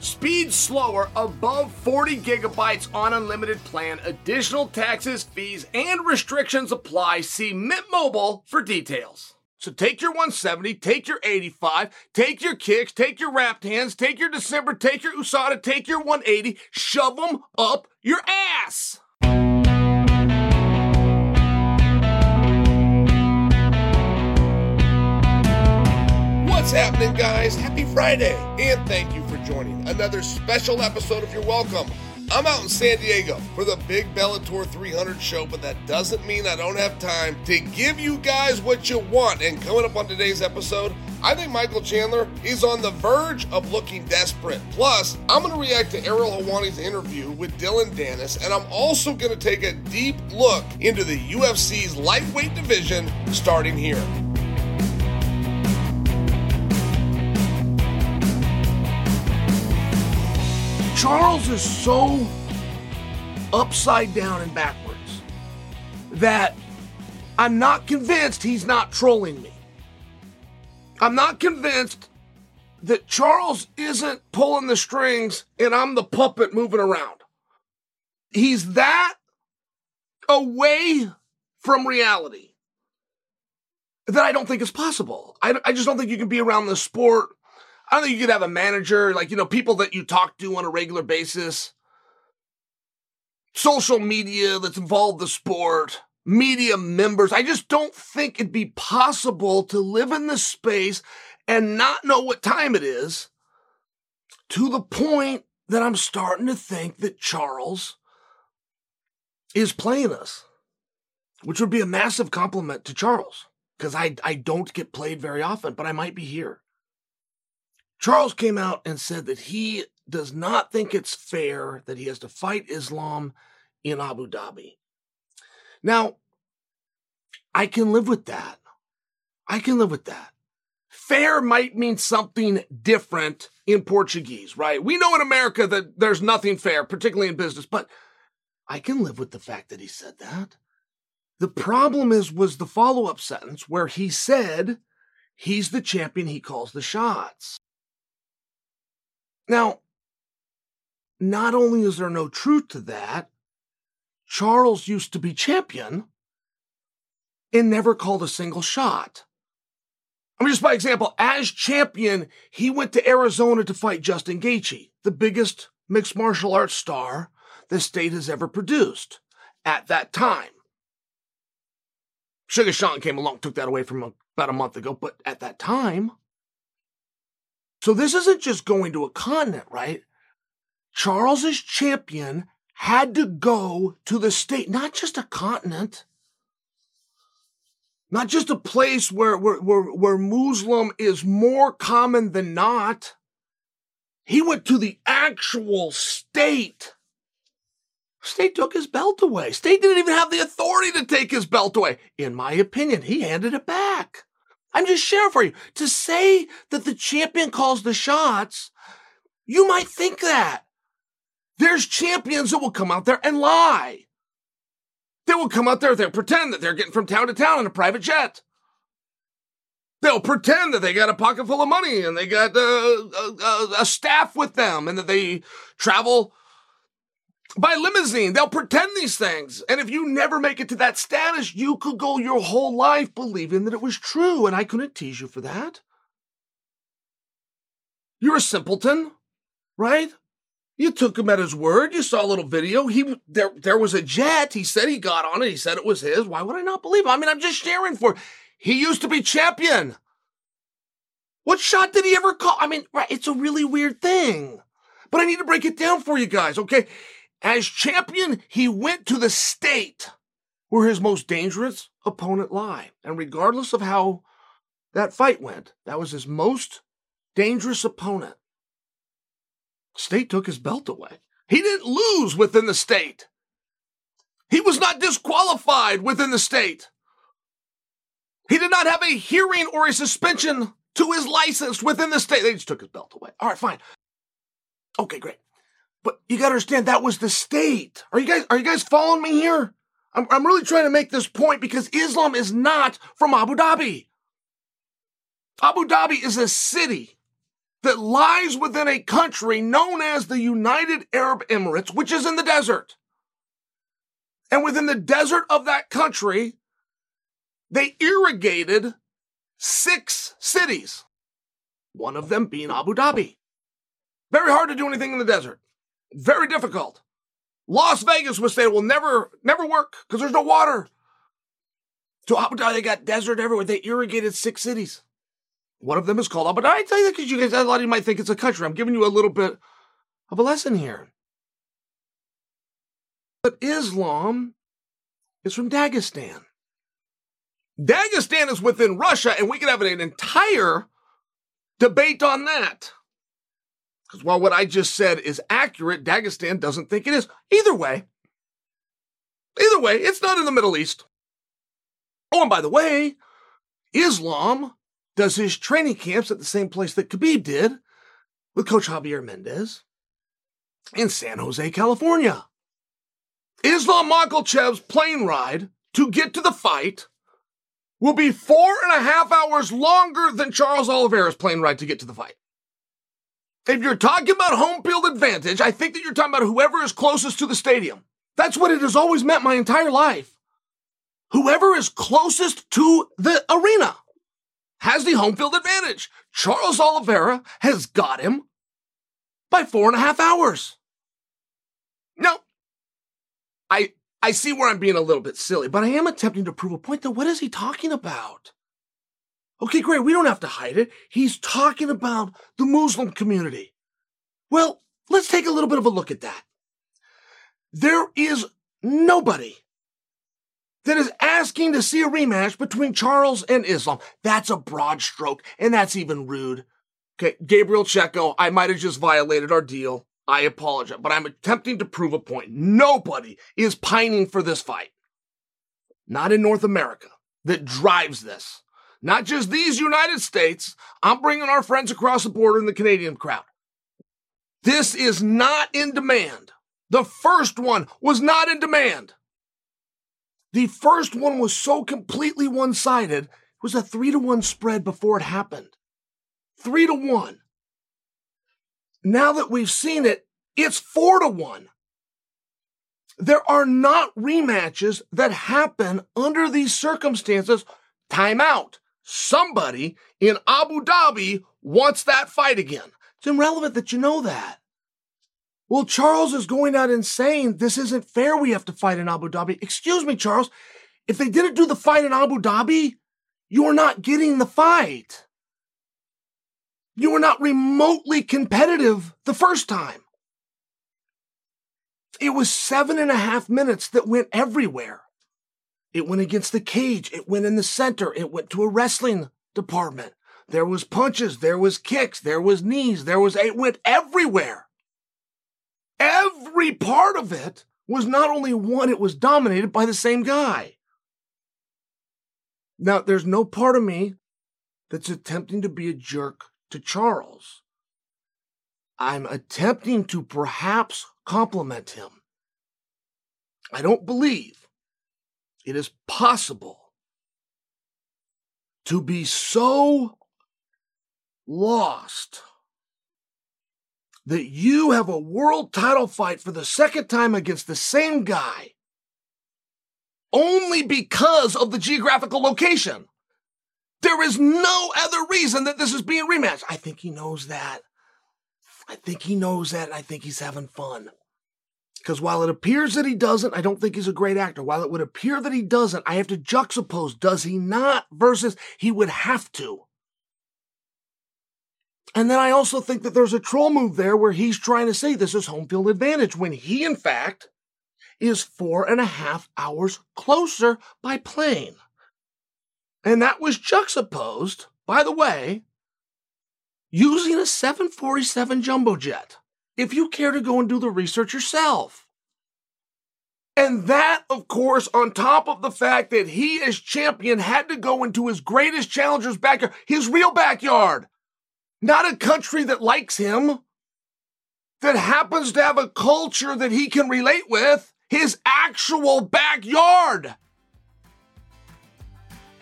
Speed slower above 40 gigabytes on unlimited plan. Additional taxes, fees, and restrictions apply. See Mint Mobile for details. So take your 170, take your 85, take your kicks, take your wrapped hands, take your December, take your USADA, take your 180, shove them up your ass. What's happening, guys? Happy Friday, and thank you another special episode of Your Welcome. I'm out in San Diego for the big Bellator 300 show, but that doesn't mean I don't have time to give you guys what you want. And coming up on today's episode, I think Michael Chandler is on the verge of looking desperate. Plus, I'm going to react to Ariel Helwani's interview with Dillon Danis, and I'm also going to take a deep look into the UFC's lightweight division starting here. Charles is so upside down and backwards that I'm not convinced he's not trolling me. I'm not convinced that Charles isn't pulling the strings and I'm the puppet moving around. He's that away from reality that I don't think is possible. I, I just don't think you can be around the sport I don't think you could have a manager, like, you know, people that you talk to on a regular basis, social media that's involved the sport, media members. I just don't think it'd be possible to live in this space and not know what time it is to the point that I'm starting to think that Charles is playing us, which would be a massive compliment to Charles because I, I don't get played very often, but I might be here. Charles came out and said that he does not think it's fair that he has to fight Islam in Abu Dhabi. Now, I can live with that. I can live with that. Fair might mean something different in Portuguese, right? We know in America that there's nothing fair, particularly in business, but I can live with the fact that he said that. The problem is was the follow-up sentence where he said he's the champion, he calls the shots. Now, not only is there no truth to that, Charles used to be champion and never called a single shot. I mean, just by example, as champion, he went to Arizona to fight Justin Gaethje, the biggest mixed martial arts star the state has ever produced at that time. Sugar Sean came along, took that away from about a month ago, but at that time. So this isn't just going to a continent, right? Charles's champion had to go to the state, not just a continent, not just a place where, where, where, where Muslim is more common than not. He went to the actual state. State took his belt away. State didn't even have the authority to take his belt away. In my opinion, he handed it back. I'm just sharing for you. To say that the champion calls the shots, you might think that. There's champions that will come out there and lie. They will come out there, they'll pretend that they're getting from town to town in a private jet. They'll pretend that they got a pocket full of money and they got uh, a, a, a staff with them and that they travel by limousine. They'll pretend these things. And if you never make it to that status, you could go your whole life believing that it was true. And I couldn't tease you for that. You're a simpleton, right? You took him at his word. You saw a little video. He there there was a jet. He said he got on it. He said it was his. Why would I not believe him? I mean, I'm just sharing for. He used to be champion. What shot did he ever call? I mean, right, it's a really weird thing. But I need to break it down for you guys, okay? As champion, he went to the state where his most dangerous opponent lie. And regardless of how that fight went, that was his most dangerous opponent. State took his belt away. He didn't lose within the state. He was not disqualified within the state. He did not have a hearing or a suspension to his license within the state. They just took his belt away. All right, fine. Okay, great. But you got to understand that was the state. Are you guys are you guys following me here? I'm, I'm really trying to make this point because Islam is not from Abu Dhabi. Abu Dhabi is a city that lies within a country known as the United Arab Emirates, which is in the desert. And within the desert of that country, they irrigated six cities, one of them being Abu Dhabi. Very hard to do anything in the desert. Very difficult. Las Vegas was saying will never, never work because there's no water. So Abu Dhabi, they got desert everywhere. They irrigated six cities. One of them is called Abu Dhabi. I tell you that because you guys, a lot of you might think it's a country. I'm giving you a little bit of a lesson here. But Islam is from Dagestan. Dagestan is within Russia, and we could have an entire debate on that. Because while what I just said is accurate, Dagestan doesn't think it is. Either way, either way, it's not in the Middle East. Oh, and by the way, Islam does his training camps at the same place that Khabib did with Coach Javier Mendez in San Jose, California. Islam Makhachev's plane ride to get to the fight will be four and a half hours longer than Charles Oliveira's plane ride to get to the fight. If you're talking about home field advantage, I think that you're talking about whoever is closest to the stadium. That's what it has always meant my entire life. Whoever is closest to the arena has the home field advantage. Charles Oliveira has got him by four and a half hours. Now, I I see where I'm being a little bit silly, but I am attempting to prove a point that what is he talking about? Okay, great. We don't have to hide it. He's talking about the Muslim community. Well, let's take a little bit of a look at that. There is nobody that is asking to see a rematch between Charles and Islam. That's a broad stroke, and that's even rude. Okay, Gabriel Checo, I might have just violated our deal. I apologize, but I'm attempting to prove a point. Nobody is pining for this fight. Not in North America that drives this. Not just these United States. I'm bringing our friends across the border in the Canadian crowd. This is not in demand. The first one was not in demand. The first one was so completely one sided, it was a three to one spread before it happened. Three to one. Now that we've seen it, it's four to one. There are not rematches that happen under these circumstances. Timeout. Somebody in Abu Dhabi wants that fight again. It's irrelevant that you know that. Well, Charles is going out and saying this isn't fair. We have to fight in Abu Dhabi. Excuse me, Charles. If they didn't do the fight in Abu Dhabi, you're not getting the fight. You were not remotely competitive the first time. It was seven and a half minutes that went everywhere. It went against the cage. It went in the center. It went to a wrestling department. There was punches. There was kicks. There was knees. There was, it went everywhere. Every part of it was not only one, it was dominated by the same guy. Now, there's no part of me that's attempting to be a jerk to Charles. I'm attempting to perhaps compliment him. I don't believe it is possible to be so lost that you have a world title fight for the second time against the same guy only because of the geographical location. There is no other reason that this is being rematched. I think he knows that. I think he knows that, I think he's having fun. Because while it appears that he doesn't, I don't think he's a great actor. While it would appear that he doesn't, I have to juxtapose does he not versus he would have to. And then I also think that there's a troll move there where he's trying to say this is home field advantage when he, in fact, is four and a half hours closer by plane. And that was juxtaposed, by the way, using a 747 jumbo jet. If you care to go and do the research yourself. And that, of course, on top of the fact that he, as champion, had to go into his greatest challenger's backyard, his real backyard, not a country that likes him, that happens to have a culture that he can relate with, his actual backyard.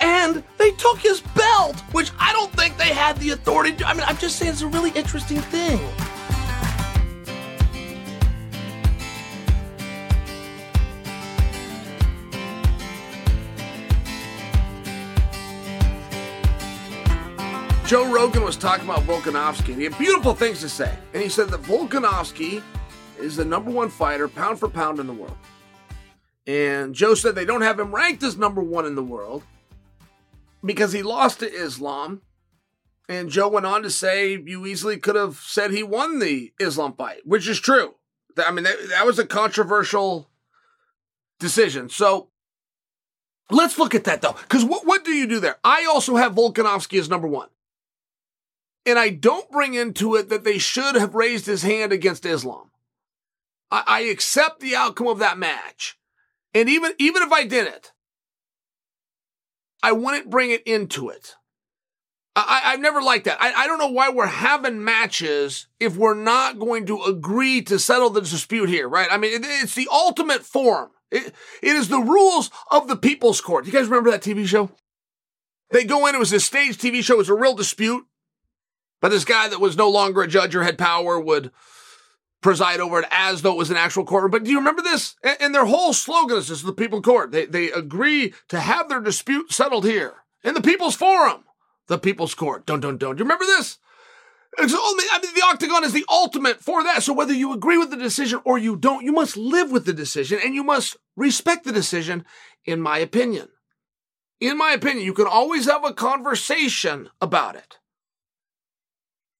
And they took his belt, which I don't think they had the authority to. I mean, I'm just saying it's a really interesting thing. Joe Rogan was talking about Volkanovski, and he had beautiful things to say. And he said that Volkanovski is the number one fighter, pound for pound, in the world. And Joe said they don't have him ranked as number one in the world because he lost to Islam. And Joe went on to say you easily could have said he won the Islam fight, which is true. I mean, that, that was a controversial decision. So let's look at that though, because what, what do you do there? I also have Volkanovski as number one. And I don't bring into it that they should have raised his hand against Islam. I, I accept the outcome of that match. And even, even if I didn't, I wouldn't bring it into it. I, have never liked that. I, I don't know why we're having matches if we're not going to agree to settle the dispute here, right? I mean, it, it's the ultimate form. It, it is the rules of the People's Court. You guys remember that TV show? They go in, it was a stage TV show, it was a real dispute. But this guy that was no longer a judge or had power would preside over it as though it was an actual courtroom. But do you remember this? And, their whole slogan is this is the people court. They, they agree to have their dispute settled here in the people's forum, the people's court. Don't, don't, don't. Do you remember this? It's only, I mean, the octagon is the ultimate for that. So whether you agree with the decision or you don't, you must live with the decision and you must respect the decision, in my opinion. In my opinion, you can always have a conversation about it.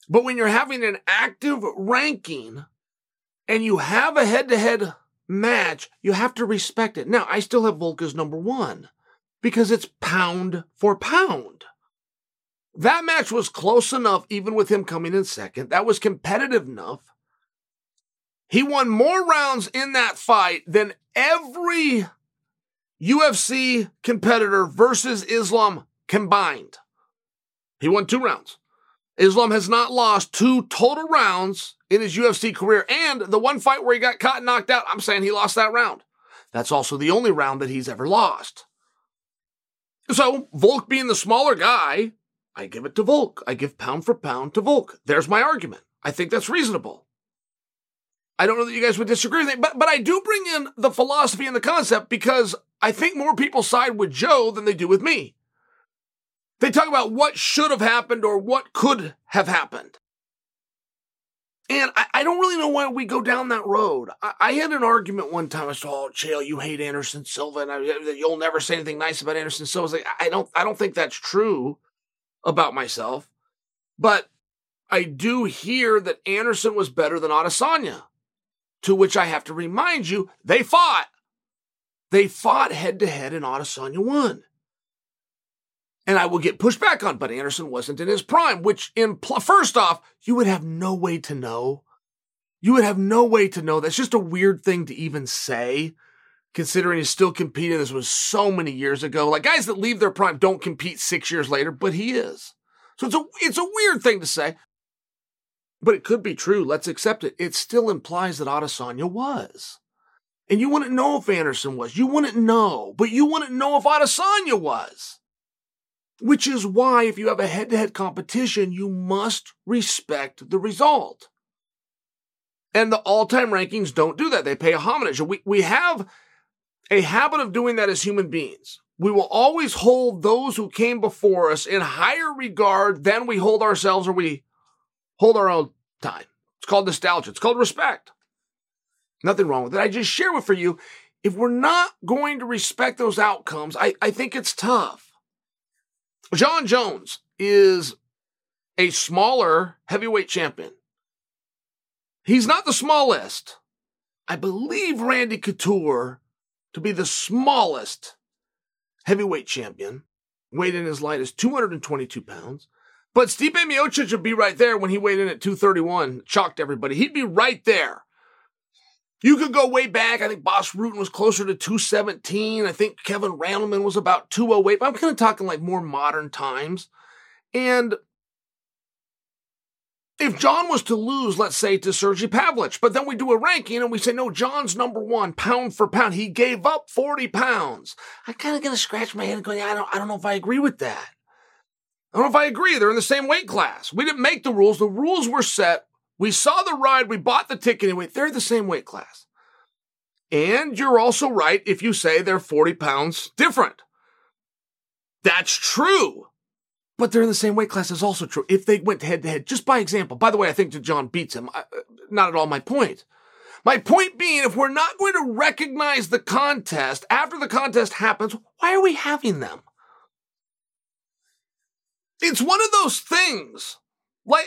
But when you're having an active ranking and you have a head to head match, you have to respect it. Now, I still have Volk as number one because it's pound for pound. That match was close enough, even with him coming in second. That was competitive enough. He won more rounds in that fight than every UFC competitor versus Islam combined. He won two rounds. Islam has not lost two total rounds in his UFC career. And the one fight where he got caught and knocked out, I'm saying he lost that round. That's also the only round that he's ever lost. So, Volk being the smaller guy, I give it to Volk. I give pound for pound to Volk. There's my argument. I think that's reasonable. I don't know that you guys would disagree with me, but, but I do bring in the philosophy and the concept because I think more people side with Joe than they do with me. They talk about what should have happened or what could have happened. And I, I don't really know why we go down that road. I, I had an argument one time. I said, "Oh, Chael, you hate Anderson Silva, and I, you'll never say anything nice about Anderson Silva." I was like, I don't, I don't think that's true about myself, but I do hear that Anderson was better than Adesanya. To which I have to remind you, they fought. They fought head to head, and Adesanya won and I will get pushed back on. But Anderson wasn't in his prime, which impl- first off, you would have no way to know. You would have no way to know. That's just a weird thing to even say, considering he's still competing. This was so many years ago. Like guys that leave their prime don't compete six years later, but he is. So it's a it's a weird thing to say. But it could be true. Let's accept it. It still implies that Adesanya was. And you wouldn't know if Anderson was. You wouldn't know. But you wouldn't know if Adesanya was. Which is why, if you have a head to head competition, you must respect the result. And the all time rankings don't do that. They pay a homage. We, we have a habit of doing that as human beings. We will always hold those who came before us in higher regard than we hold ourselves or we hold our own time. It's called nostalgia. It's called respect. Nothing wrong with it. I just share it for you. If we're not going to respect those outcomes, I, I think it's tough. Jon Jones is a smaller heavyweight champion. He's not the smallest. I believe Randy Couture to be the smallest heavyweight champion, weighed in as light as 222 pounds. But Stipe Miocic would be right there when he weighed in at 231, shocked everybody. He'd be right there. You could go way back. I think Bas Rutten was closer to 217. I think Kevin Randleman was about 208. But I'm kind of talking like more modern times. And if Jon was to lose, let's say, to Sergey Pavlich, but then we do a ranking and we say, no, Jon's number one, pound for pound. He gave up 40 pounds. I kind of gonna scratch my head and go, yeah, I don't, I don't know if I agree with that. I don't know if I agree. They're in the same weight class. We didn't make the rules. The rules were set we saw the ride, we bought the ticket, and wait, they're the same weight class. And you're also right if you say they're 40 pounds different. That's true. But they're in the same weight class is also true. If they went head to head, just by example. By the way, I think Jon beats him. Uh, not at all my point. My point being, if we're not going to recognize the contest after the contest happens, why are we having them? It's one of those things like,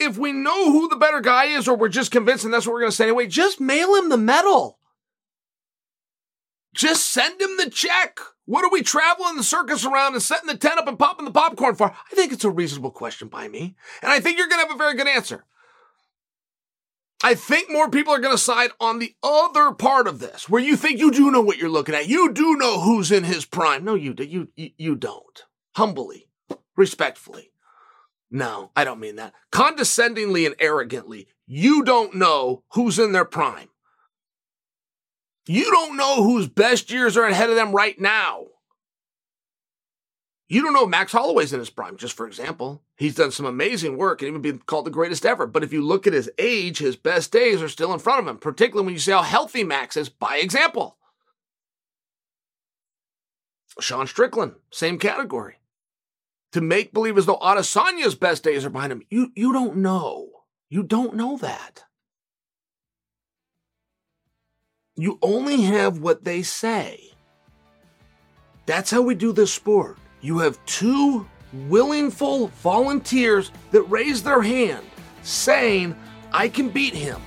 if we know who the better guy is, or we're just convinced and that's what we're going to say anyway, just mail him the medal. Just send him the check. What are we traveling the circus around and setting the tent up and popping the popcorn for? I think it's a reasonable question by me. And I think you're going to have a very good answer. I think more people are going to side on the other part of this, where you think you do know what you're looking at. You do know who's in his prime. No, you, do. you, you don't. Humbly, respectfully. No, I don't mean that. Condescendingly and arrogantly, you don't know who's in their prime. You don't know whose best years are ahead of them right now. You don't know Max Holloway's in his prime, just for example. He's done some amazing work and even been called the greatest ever. But if you look at his age, his best days are still in front of him, particularly when you see how healthy Max is, by example. Sean Strickland, same category. To make believe as though Adesanya's best days are behind him. You, you don't know. You don't know that. You only have what they say. That's how we do this sport. You have two willingful volunteers that raise their hand saying, I can beat him.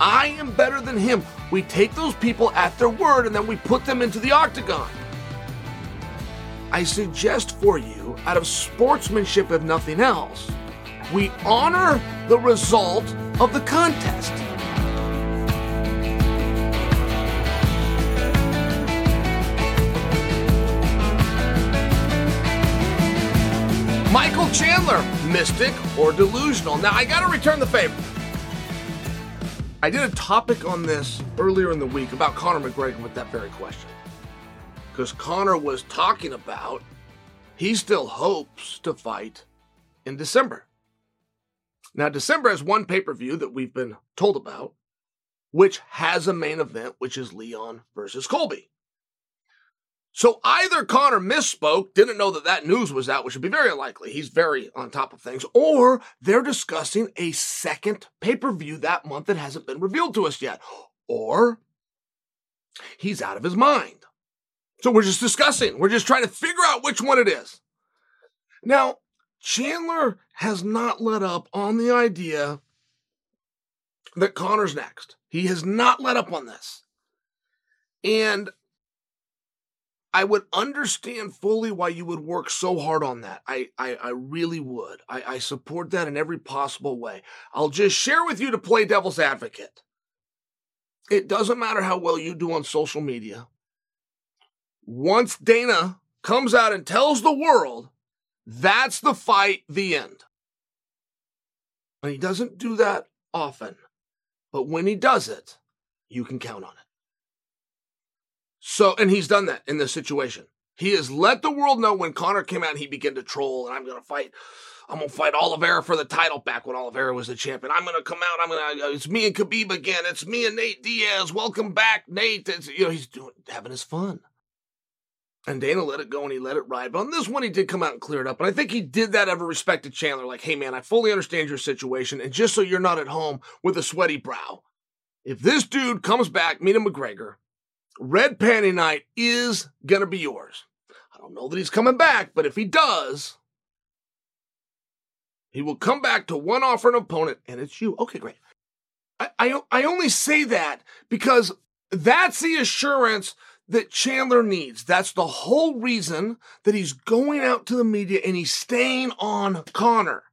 I am better than him. We take those people at their word and then we put them into the octagon. I suggest for you, out of sportsmanship, if nothing else, we honor the result of the contest. Michael Chandler, mystic or delusional? Now, I got to return the favor. I did a topic on this earlier in the week about Conor McGregor with that very question. Because Conor was talking about he still hopes to fight in December. Now, December has one pay per view that we've been told about, which has a main event, which is Leon versus Colby. So either Conor misspoke, didn't know that that news was out, which would be very unlikely. He's very on top of things. Or they're discussing a second pay per view that month that hasn't been revealed to us yet. Or he's out of his mind. So we're just discussing. We're just trying to figure out which one it is. Now, Chandler has not let up on the idea that Conor's next. He has not let up on this. And I would understand fully why you would work so hard on that. I, I, I really would. I, I support that in every possible way. I'll just share with you to play devil's advocate. It doesn't matter how well you do on social media. Once Dana comes out and tells the world, that's the fight, the end. And he doesn't do that often. But when he does it, you can count on it. So, and he's done that in this situation. He has let the world know when Conor came out, he began to troll, and I'm going to fight. I'm to fight Oliveira for the title back when Oliveira was the champion. I'm going to come out. I'm going to, uh, it's me and Khabib again. It's me and Nate Diaz. Welcome back, Nate. It's, you know, he's doing, having his fun. And Dana let it go and he let it ride. But on this one, he did come out and clear it up. And I think he did that ever to Chandler. Like, hey, man, I fully understand your situation. And just so you're not at home with a sweaty brow, if this dude comes back, meet a McGregor, Red Panty Night is going to be yours. I don't know that he's coming back, but if he does, he will come back to one offer an opponent, and it's you. Okay, great. I, I, I only say that because that's the assurance that Chandler needs. That's the whole reason that he's going out to the media and he's staying on Conor.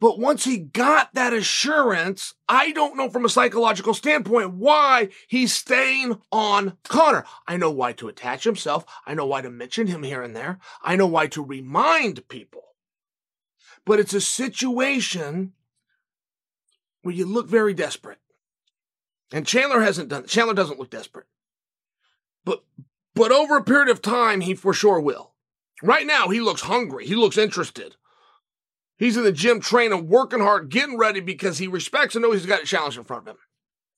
But once he got that assurance, I don't know from a psychological standpoint why he's staying on Conor. I know why to attach himself. I know why to mention him here and there. I know why to remind people. But it's a situation where you look very desperate. And Chandler hasn't done Chandler doesn't look desperate. But but over a period of time he for sure will. Right now he looks hungry. He looks interested. He's in the gym training, working hard, getting ready because he respects and knows he's got a challenge in front of him.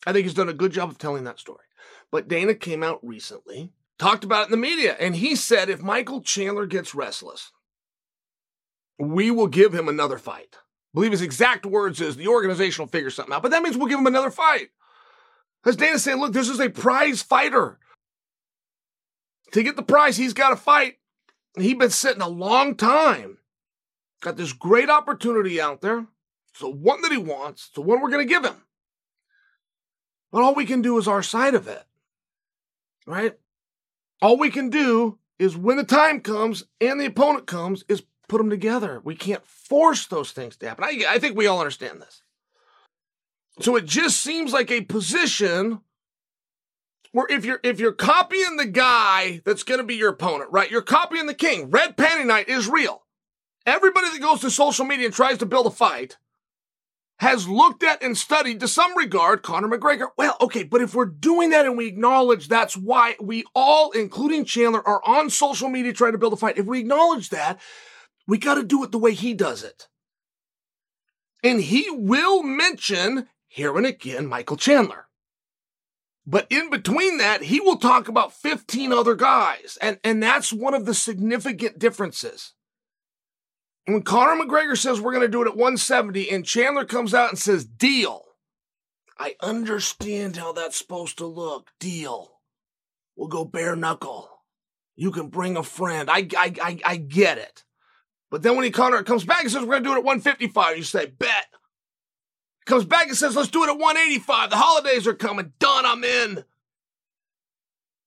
I think he's done a good job of telling that story. But Dana came out recently, talked about it in the media, and he said if Michael Chandler gets restless, we will give him another fight. I believe his exact words is the organization will figure something out, but that means we'll give him another fight. As Dana saying, look, this is a prize fighter. To get the prize, he's got to fight. He's been sitting a long time. Got this great opportunity out there. It's the one that he wants. It's the one we're going to give him. But all we can do is our side of it. Right? All we can do is when the time comes and the opponent comes is put them together. We can't force those things to happen. I, I think we all understand this. So it just seems like a position where if you're if you're copying the guy that's going to be your opponent, right? You're copying the king. Red Panty Night is real. Everybody that goes to social media and tries to build a fight has looked at and studied to some regard Conor McGregor. Well, okay, but if we're doing that and we acknowledge that's why we all, including Chandler, are on social media trying to build a fight, if we acknowledge that, we got to do it the way he does it. And he will mention here and again Michael Chandler. But in between that, he will talk about 15 other guys. And, and that's one of the significant differences. when Conor McGregor says we're going to do it at 170 and Chandler comes out and says deal, I understand how that's supposed to look. Deal. We'll go bare knuckle. You can bring a friend. I, I, I, I get it. But then when he Conor comes back and says we're going to do it at 155, you say, bet. Comes back and says, let's do it at 185. The holidays are coming. Done. I'm in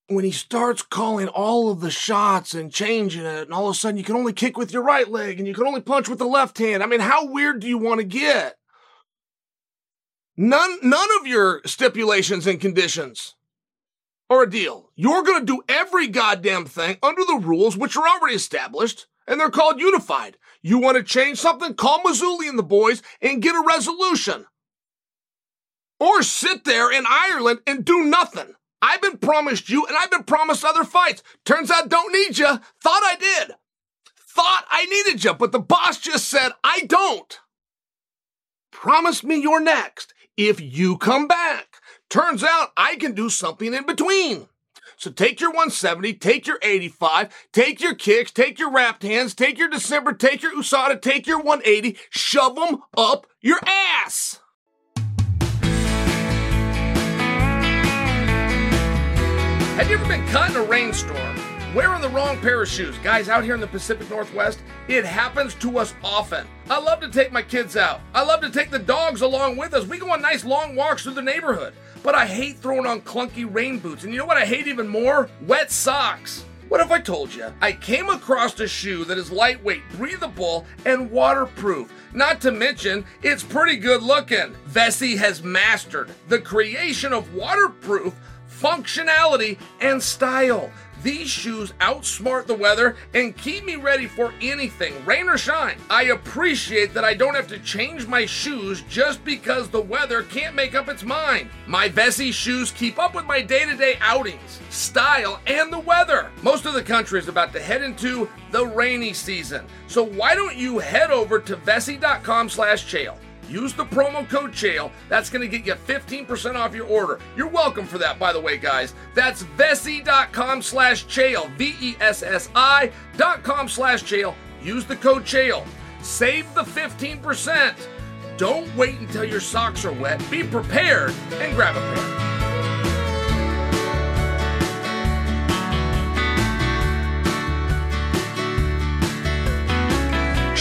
when he starts calling all of the shots and changing it, and all of a sudden you can only kick with your right leg and you can only punch with the left hand. I mean, how weird do you want to get? None, none of your stipulations and conditions are a deal. You're going to do every goddamn thing under the rules, which are already established, and they're called unified. You want to change something? Call Mazzulli and the boys and get a resolution. Or sit there in Ireland and do nothing. I've been promised you and I've been promised other fights. Turns out don't need you. Thought I did. Thought I needed you, but the boss just said I don't. Promise me you're next if you come back. Turns out I can do something in between. So take your 170, take your 85, take your kicks, take your wrapped hands, take your December, take your USADA, take your 180, shove them up your ass. Have you ever been caught in a rainstorm wearing the wrong pair of shoes? Guys, out here in the Pacific Northwest, it happens to us often. I love to take my kids out. I love to take the dogs along with us. We go on nice long walks through the neighborhood. But I hate throwing on clunky rain boots. And you know what I hate even more? Wet socks. What if I told you I came across a shoe that is lightweight, breathable, and waterproof? Not to mention, it's pretty good looking. Vessi has mastered the creation of waterproof functionality, and style. These shoes outsmart the weather and keep me ready for anything, rain or shine. I appreciate that I don't have to change my shoes just because the weather can't make up its mind. My Vessi shoes keep up with my day-to-day outings, style, and the weather. Most of the country is about to head into the rainy season. So why don't you head over to Vessi.com slash Chael. Use the promo code Chael. That's going to get you 15% off your order. You're welcome for that, by the way, guys. That's Vessi.com slash Chael. V-E-S-S-I dot com slash Chael. Use the code Chael. Save the 15%. Don't wait until your socks are wet. Be prepared and grab a pair.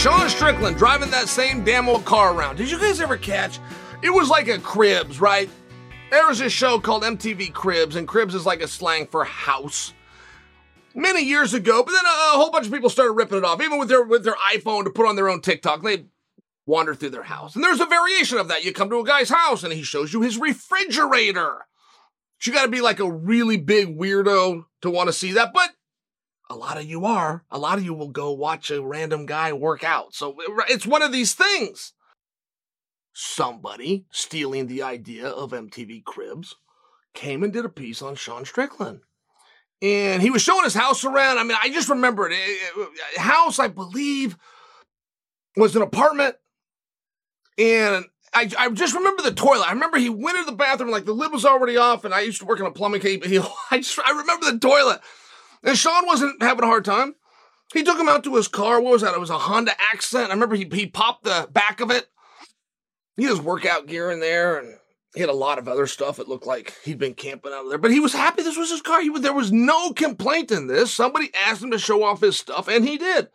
Sean Strickland driving that same damn old car around. Did you guys ever catch? It was like a Cribs, right? There was a show called MTV Cribs, and Cribs is like a slang for house. Many years ago, but then a, a whole bunch of people started ripping it off, even with their with their iPhone to put on their own TikTok. They wander through their house, and there's a variation of that. You come to a guy's house, and he shows you his refrigerator. You got to be like a really big weirdo to want to see that, but a lot of you are. A lot of you will go watch a random guy work out. So it's one of these things. Somebody stealing the idea of MTV Cribs came and did a piece on Sean Strickland. And he was showing his house around. I mean, I just remember it. Eh, eh, house, I believe, was an apartment. And I, I just remember the toilet. I remember he went into the bathroom, like the lid was already off. And I used to work in a plumbing. He, I just, I remember the toilet. And Sean wasn't having a hard time. He took him out to his car. What was that? It was a Honda Accent. I remember he, he popped the back of it. He had his workout gear in there and he had a lot of other stuff. It looked like he'd been camping out there, but he was happy this was his car. He, there was no complaint in this. Somebody asked him to show off his stuff and he did.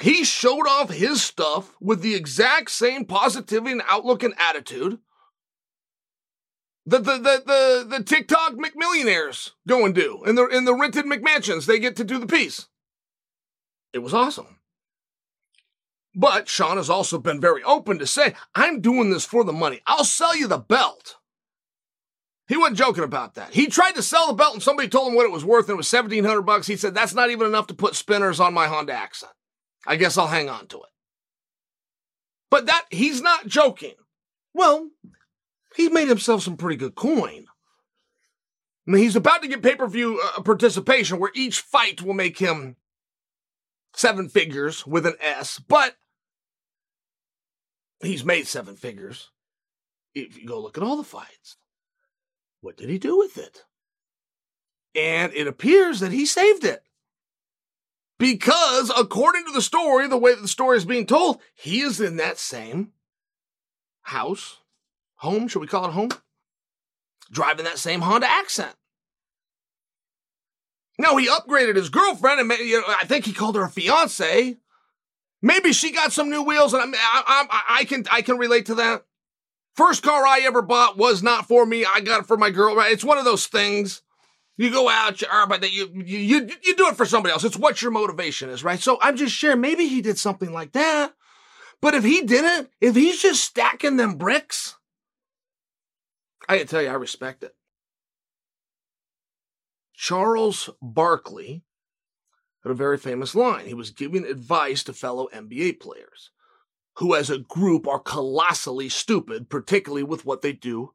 He showed off his stuff with the exact same positivity and outlook and attitude the the the the, the TikTok McMillionaires go and do in the in the rented McMansions. They get to do the piece. It was awesome. But Sean has also been very open to say, I'm doing this for the money. I'll sell you the belt. He wasn't joking about that. He tried to sell the belt and somebody told him what it was worth and it was 1700 bucks. He said, that's not even enough to put spinners on my Honda Accent. I guess I'll hang on to it. But that, he's not joking. Well, he's made himself some pretty good coin. I mean, he's about to get pay per view uh, participation where each fight will make him seven figures with an S, but he's made seven figures. If you go look at all the fights, what did he do with it? And it appears that he saved it. Because according to the story, the way that the story is being told, he is in that same house, home, should we call it home? Driving that same Honda accent. Now he upgraded his girlfriend, and you know, I think he called her a fiance. Maybe she got some new wheels, and I, I, I, can I can relate to that. First car I ever bought was not for me. I got it for my girl. Right? It's one of those things. You go out, you but you, you you you do it for somebody else. It's what your motivation is, right? So I'm just sharing. Maybe he did something like that, but if he didn't, if he's just stacking them bricks, I can tell you, I respect it. Charles Barkley had a very famous line. He was giving advice to fellow NBA players who, as a group, are colossally stupid, particularly with what they do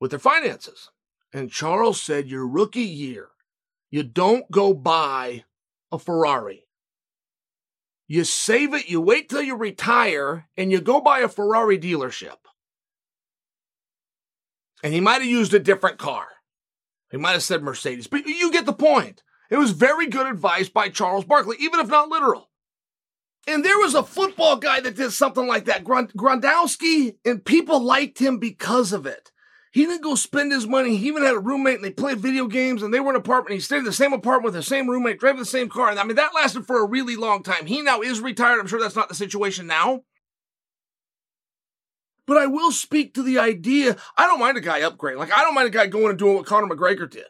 with their finances. And Charles said, Your rookie year, you don't go buy a Ferrari. You save it, you wait till you retire, and you go buy a Ferrari dealership. And he might have used a different car. He might have said Mercedes, but you get the point. It was very good advice by Charles Barkley, even if not literal. And there was a football guy that did something like that, Gronkowski, and people liked him because of it. He didn't go spend his money. He even had a roommate and they played video games and they were in an apartment. He stayed in the same apartment with the same roommate, drove the same car. And I mean, that lasted for a really long time. He now is retired. I'm sure that's not the situation now. But I will speak to the idea. I don't mind a guy upgrading. Like, I don't mind a guy going and doing what Conor McGregor did.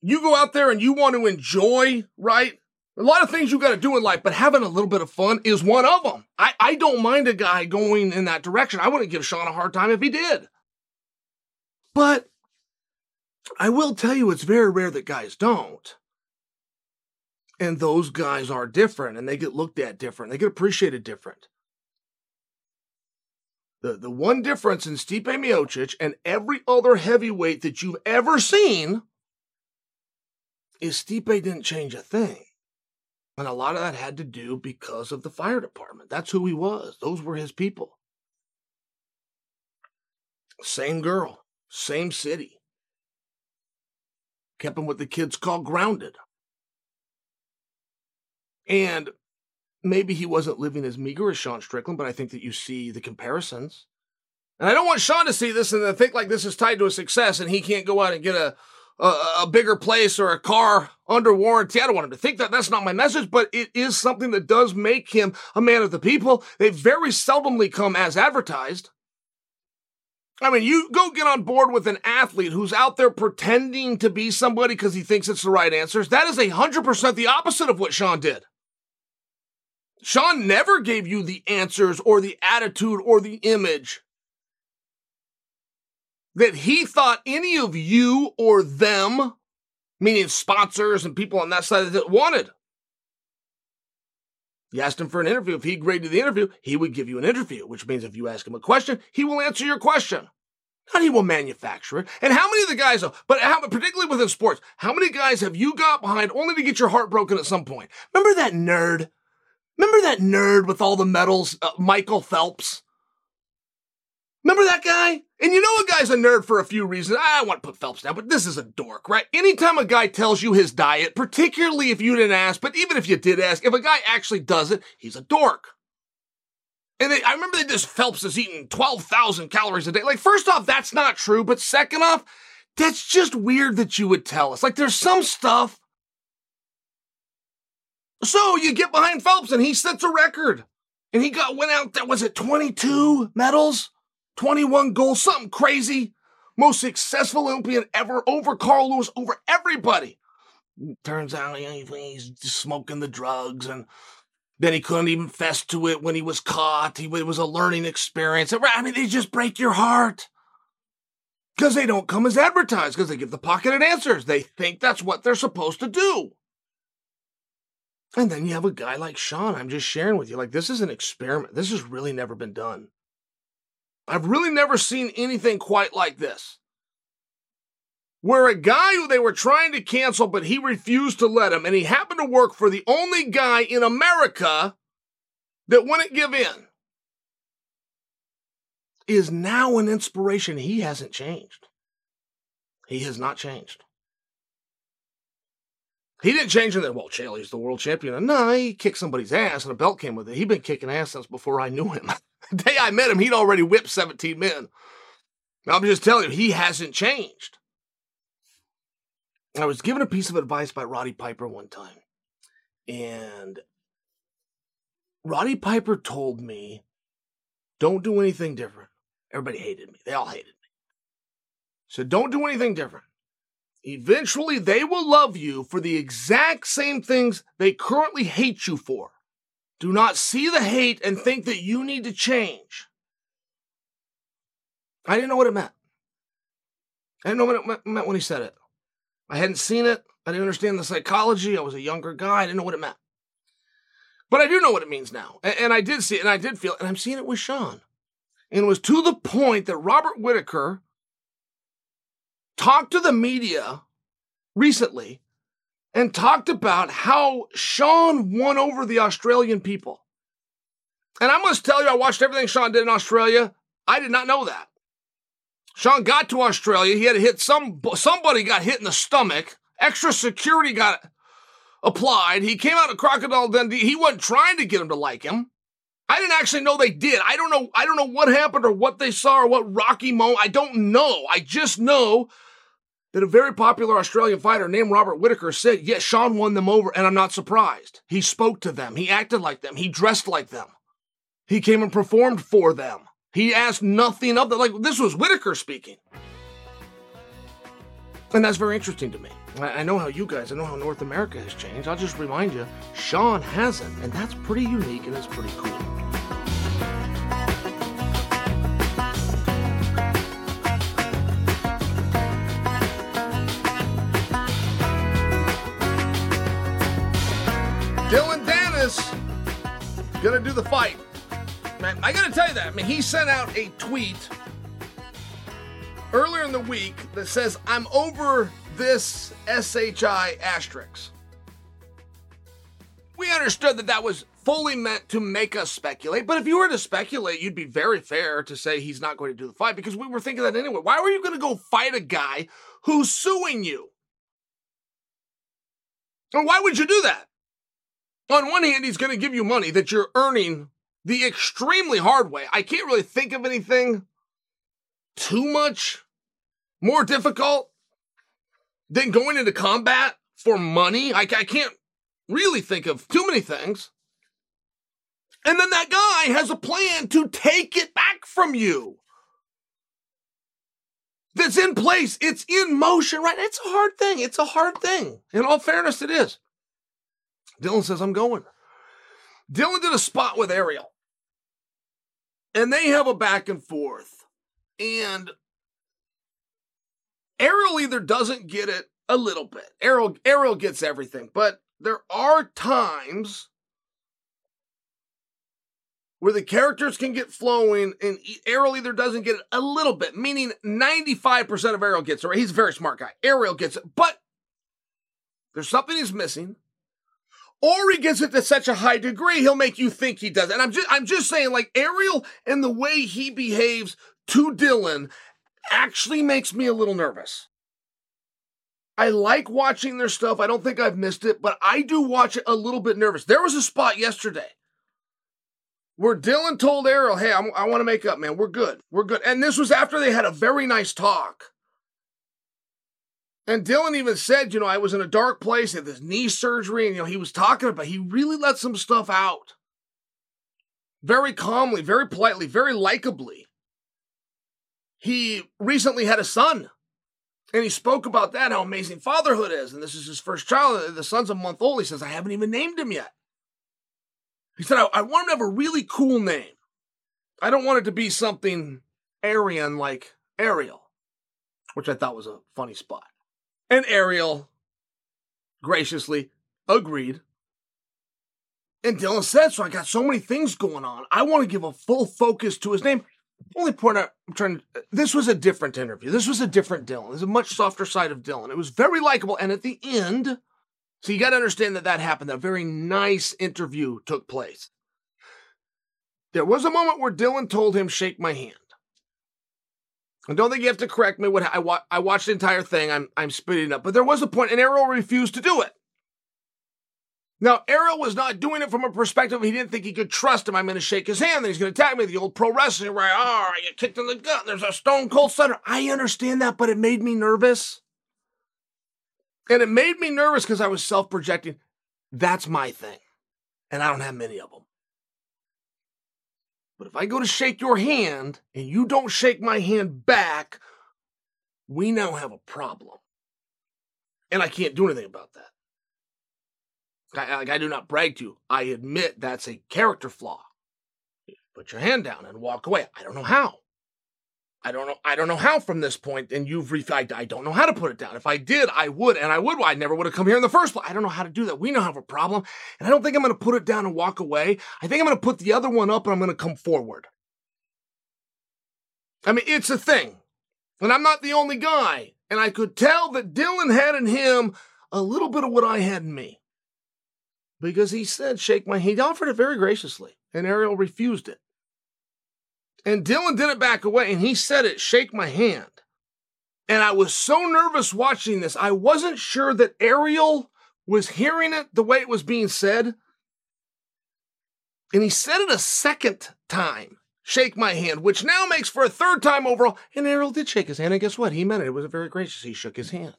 You go out there and you want to enjoy, right? A lot of things you got to do in life, but having a little bit of fun is one of them. I, I don't mind a guy going in that direction. I wouldn't give Sean a hard time if he did. But I will tell you, it's very rare that guys don't. And those guys are different and they get looked at different. They get appreciated different. The, the one difference in Stipe Miocic and every other heavyweight that you've ever seen is Stipe didn't change a thing. And a lot of that had to do because of the fire department. That's who he was. Those were his people. Same girl, same city. Kept him what the kids call grounded. And maybe he wasn't living as meager as Sean Strickland, but I think that you see the comparisons. And I don't want Sean to see this and to think like this is tied to a success and he can't go out and get a, a, a bigger place or a car under warranty. I don't want him to think that. That's not my message, but it is something that does make him a man of the people. They very seldomly come as advertised. I mean, you go get on board with an athlete who's out there pretending to be somebody because he thinks it's the right answers. That is a hundred percent the opposite of what Sean did. Sean never gave you the answers or the attitude or the image that he thought any of you or them, meaning sponsors and people on that side it, wanted. You asked him for an interview. If he agreed to the interview, he would give you an interview, which means if you ask him a question, he will answer your question. Not he will manufacture it. And how many of the guys, but how, particularly within sports, how many guys have you got behind only to get your heart broken at some point? Remember that nerd Remember that nerd with all the medals, uh, Michael Phelps? Remember that guy? And you know a guy's a nerd for a few reasons. I want to put Phelps down, but this is a dork, right? Anytime a guy tells you his diet, particularly if you didn't ask, but even if you did ask, if a guy actually does it, he's a dork. And they, I remember that this Phelps is eating 12,000 calories a day. Like, first off, that's not true. But second off, that's just weird that you would tell us. Like, there's some stuff so you get behind Phelps and he sets a record. And he got went out there, was it 22 medals? 21 goals, something crazy. Most successful Olympian ever over Carl Lewis, over everybody. Turns out he's smoking the drugs and then he couldn't even fess to it when he was caught. He, it was a learning experience. I mean, they just break your heart. Because they don't come as advertised, because they give the pocketed answers. They think that's what they're supposed to do. And then you have a guy like Sean. I'm just sharing with you. Like, this is an experiment. This has really never been done. I've really never seen anything quite like this. Where a guy who they were trying to cancel, but he refused to let him, and he happened to work for the only guy in America that wouldn't give in, is now an inspiration. He hasn't changed. He has not changed. He didn't change in that. Well, Chaelly's the world champion. No, he kicked somebody's ass and a belt came with it. He'd been kicking ass since before I knew him. the day I met him, he'd already whipped 17 men. I'm just telling you, he hasn't changed. I was given a piece of advice by Roddy Piper one time. And Roddy Piper told me, don't do anything different. Everybody hated me. They all hated me. So don't do anything different. Eventually, they will love you for the exact same things they currently hate you for. Do not see the hate and think that you need to change. I didn't know what it meant. I didn't know what it meant when he said it. I hadn't seen it. I didn't understand the psychology. I was a younger guy. I didn't know what it meant. But I do know what it means now. And, I did see it and I did feel it. And I'm seeing it with Sean. And it was to the point that Robert Whitaker talked to the media recently and talked about how Sean won over the Australian people. And I must tell you, I watched everything Sean did in Australia. I did not know that. Sean got to Australia. He had to hit some somebody got hit in the stomach. Extra security got applied. He came out of Crocodile Dundee. He wasn't trying to get him to like him. I didn't actually know they did. I don't know. I don't know what happened or what they saw or what Rocky moment. I don't know. I just know that a very popular Australian fighter named Robert Whitaker said, yes, Sean won them over, and I'm not surprised. He spoke to them. He acted like them. He dressed like them. He came and performed for them. He asked nothing of them. Like, this was Whitaker speaking. And that's very interesting to me. I know how you guys, I know how North America has changed. I'll just remind you, Sean hasn't, and that's pretty unique and it's pretty cool. Dillon Danis gonna do the fight. Man, I gotta tell you that. I mean, he sent out a tweet earlier in the week that says, I'm over this SHI asterisk. We understood that that was fully meant to make us speculate, but if you were to speculate, you'd be very fair to say he's not going to do the fight because we were thinking that anyway. Why were you going to go fight a guy who's suing you? And why would you do that? On one hand, he's going to give you money that you're earning the extremely hard way. I can't really think of anything too much more difficult than going into combat for money. I, I can't really think of too many things. And then that guy has a plan to take it back from you. That's in place. It's in motion, right? It's a hard thing. It's a hard thing. In all fairness, it is. Dillon says, I'm going. Dillon did a spot with Ariel. And they have a back and forth. And Ariel either doesn't get it a little bit. Ariel, Ariel gets everything, but there are times where the characters can get flowing and Ariel either doesn't get it a little bit, meaning 95% of Ariel gets it. Right? He's a very smart guy. Ariel gets it, but there's something he's missing or he gets it to such a high degree he'll make you think he does. And I'm just I'm just saying like Ariel and the way he behaves to Dillon actually makes me a little nervous. I like watching their stuff. I don't think I've missed it, but I do watch it a little bit nervous. There was a spot yesterday where Dillon told Ariel, "Hey, I'm, i want to make up, man. We're good. We're good." And this was after they had a very nice talk. And Dillon even said, you know, I was in a dark place, had this knee surgery, and you know, he was talking about he really let some stuff out. Very calmly, very politely, very likably. He recently had a son. And he spoke about that, how amazing fatherhood is. And this is his first child. The son's a month old. He says, I haven't even named him yet. He said, I, I want him to have a really cool name. I don't want it to be something Aryan like Ariel, which I thought was a funny spot. And Ariel graciously agreed. And Dillon said, So I got so many things going on. I want to give a full focus to his name. Only point I'm trying to, uh, this was a different interview. This was a different Dillon. This is a much softer side of Dillon. It was very likable. And at the end, so you got to understand that that happened. That a very nice interview took place. There was a moment where Dillon told him, Shake my hand. I don't think you have to correct me. What I, wa- I watched the entire thing. I'm I'm speeding up, but there was a point, and Ariel refused to do it. Now, Ariel was not doing it from a perspective he didn't think he could trust him. I'm going to shake his hand, then he's going to attack me. The old pro wrestling where, oh, ah, I get kicked in the gut. There's a stone cold stunner. I understand that, but it made me nervous. And it made me nervous because I was self projecting. That's my thing. And I don't have many of them. But if I go to shake your hand and you don't shake my hand back, we now have a problem. And I can't do anything about that. I, I, I do not brag to you. I admit that's a character flaw. Put your hand down and walk away. I don't know how. I don't know. I don't know how from this point. And you've re- I, I don't know how to put it down. If I did, I would, and I would. I never would have come here in the first place. I don't know how to do that. We now have a problem, and I don't think I'm going to put it down and walk away. I think I'm going to put the other one up, and I'm going to come forward. I mean, it's a thing, and I'm not the only guy. And I could tell that Dillon had in him a little bit of what I had in me because he said, shake my. He offered it very graciously, and Ariel refused it. And Dillon didn't back away, and he said it, shake my hand. And I was so nervous watching this, I wasn't sure that Ariel was hearing it the way it was being said. And he said it a second time, shake my hand, which now makes for a third time overall. And Ariel did shake his hand, and guess what? He meant it. It was very gracious. He shook his hand.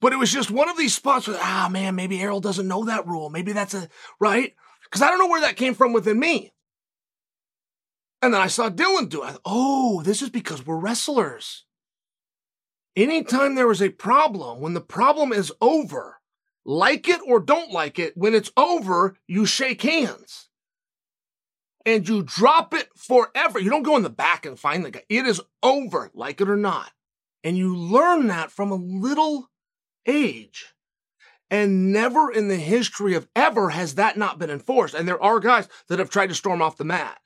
But it was just one of these spots where, ah, man, maybe Ariel doesn't know that rule. Maybe that's a, right? Because I don't know where that came from within me. And then I saw Dillon do it. Oh, this is because we're wrestlers. Anytime there is a problem, when the problem is over, like it or don't like it, when it's over, you shake hands. And you drop it forever. You don't go in the back and find the guy. It is over, like it or not. And you learn that from a little age. And never in the history of ever has that not been enforced. And there are guys that have tried to storm off the mat.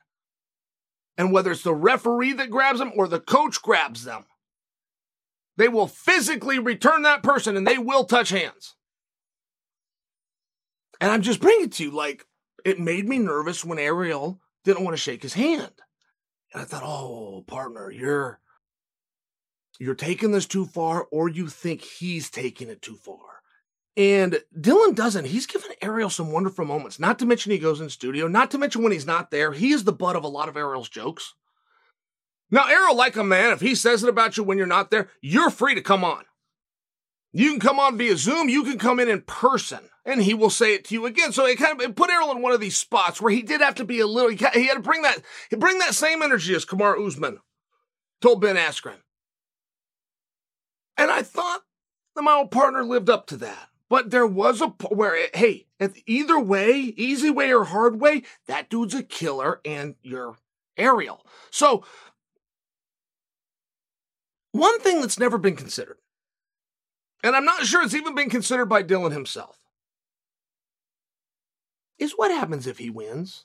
And whether it's the referee that grabs them or the coach grabs them, they will physically return that person and they will touch hands. And I'm just bringing it to you like it made me nervous when Ariel didn't want to shake his hand. And I thought, oh, partner, you're you're taking this too far, or you think he's taking it too far. And Dillon doesn't. He's given Ariel some wonderful moments. Not to mention he goes in studio. Not to mention when he's not there, he is the butt of a lot of Ariel's jokes. Now, Ariel, like a man, if he says it about you when you're not there, you're free to come on. You can come on via Zoom. You can come in in person, and he will say it to you again. So it kind of it put Ariel in one of these spots where he did have to be a little. He had to bring that bring that same energy as Kamaru Usman told Ben Askren. And I thought that my old partner lived up to that. But there was a where, it, hey, either way, easy way or hard way, that dude's a killer and you're Ariel. So, one thing that's never been considered, and I'm not sure it's even been considered by Dillon himself, is what happens if he wins?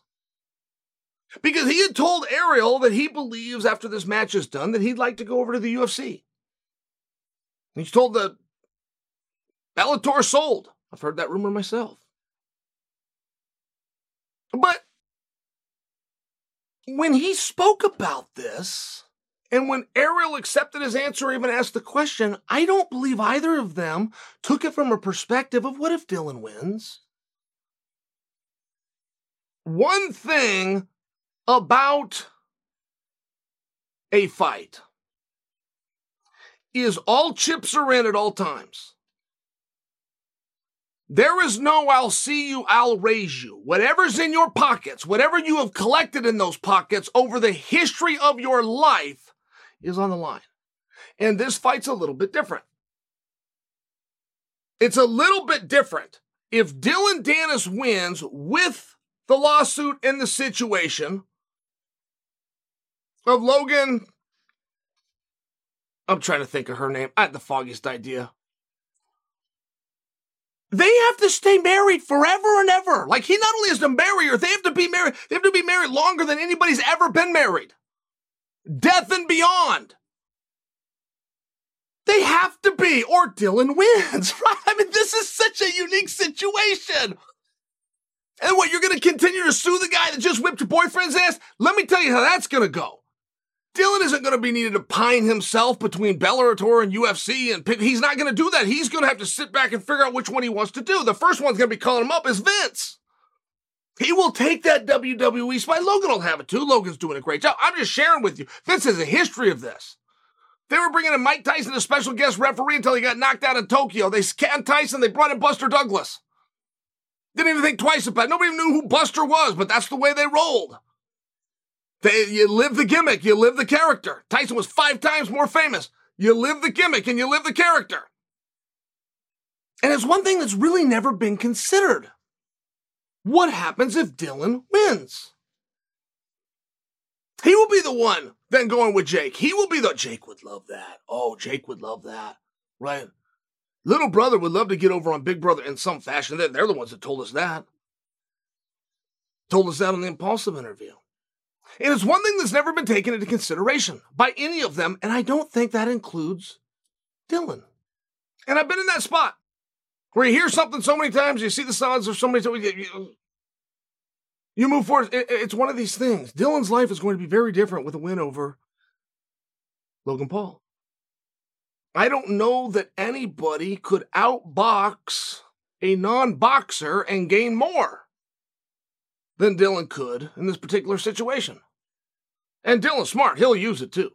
Because he had told Ariel that he believes after this match is done that he'd like to go over to the UFC. He's told the Bellator sold. I've heard that rumor myself. But when he spoke about this, and when Ariel accepted his answer, or even asked the question, I don't believe either of them took it from a perspective of what if Dillon wins? One thing about a fight is all chips are in at all times. There is no I'll see you, I'll raise you. Whatever's in your pockets, whatever you have collected in those pockets over the history of your life is on the line. And this fight's a little bit different. It's a little bit different. If Dillon Danis wins with the lawsuit and the situation of Logan, I'm trying to think of her name. I had the foggiest idea they have to stay married forever and ever. Like he not only has to marry her, they have to be married. They have to be married longer than anybody's ever been married. Death and beyond. They have to be, or Dillon wins, right? I mean, this is such a unique situation. And what, you're going to continue to sue the guy that just whipped your boyfriend's ass? Let me tell you how that's going to go. Dillon isn't going to be needed to pine himself between Bellator and UFC, and pick. he's not going to do that. He's going to have to sit back and figure out which one he wants to do. The first one's going to be calling him up is Vince. He will take that WWE spot. Logan will have it too. Logan's doing a great job. I'm just sharing with you. Vince has a history of this. They were bringing in Mike Tyson as special guest referee until he got knocked out in Tokyo. They scanned Tyson. They brought in Buster Douglas. Didn't even think twice about it. Nobody even knew who Buster was, but that's the way they rolled. They, you live the gimmick, you live the character. Tyson was five times more famous. You live the gimmick and you live the character. And it's one thing that's really never been considered. What happens if Dillon wins? He will be the one then going with Jake. He will be the Jake would love that. Oh, Jake would love that. Right? Little brother would love to get over on Big Brother in some fashion. They're, they're the ones that told us that. Told us that on the Impaulsive interview. And it's one thing that's never been taken into consideration by any of them, and I don't think that includes Dillon. And I've been in that spot where you hear something so many times, you see the signs or so many times, you, you move forward. it's one of these things. Dillon's life is going to be very different with a win over Logan Paul. I don't know that anybody could outbox a non boxer and gain more than Dillon could in this particular situation. And Dillon's smart, he'll use it too.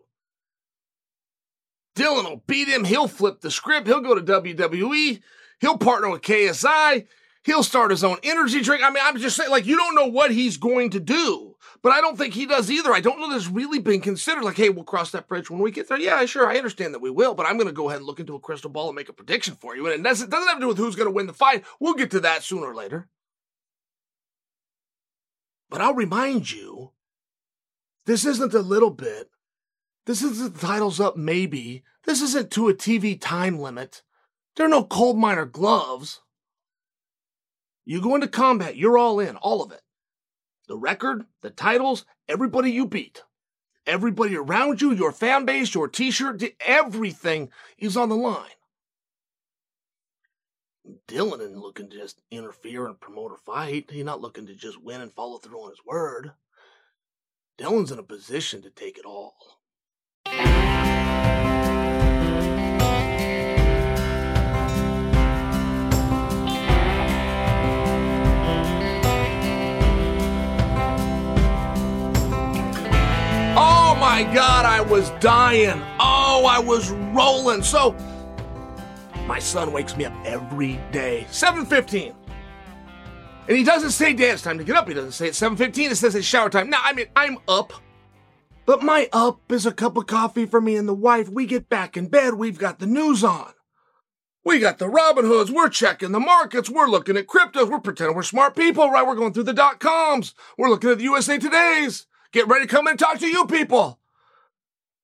Dillon will beat him, he'll flip the script, he'll go to WWE, he'll partner with KSI, he'll start his own energy drink. I mean, I'm just saying, like, you don't know what he's going to do. But I don't think he does either. I don't know that's really been considered. Like, hey, we'll cross that bridge when we get there. Yeah, sure, I understand that we will, but I'm going to go ahead and look into a crystal ball and make a prediction for you. And it doesn't, doesn't have to do with who's going to win the fight. We'll get to that sooner or later. But I'll remind you, this isn't a little bit. This isn't titles up, maybe. This isn't to a TV time limit. There are no cold miner gloves. You go into combat, you're all in, all of it the record, the titles, everybody you beat, everybody around you, your fan base, your t shirt, everything is on the line. Dillon isn't looking to just interfere and promote a fight. He's not looking to just win and follow through on his word. Dillon's in a position to take it all. Oh my God, I was dying. Oh, I was rolling. So my son wakes me up every day, 7.15. And he doesn't say dance time to get up. He doesn't say it's 7.15. It says it's shower time. Now, I mean, I'm up. But my up is a cup of coffee for me and the wife. We get back in bed. We've got the news on. We got the Robinhoods. We're checking the markets. We're looking at cryptos. We're pretending we're smart people, right? We're going through the dot coms. We're looking at the USA Today's. Get ready to come and talk to you people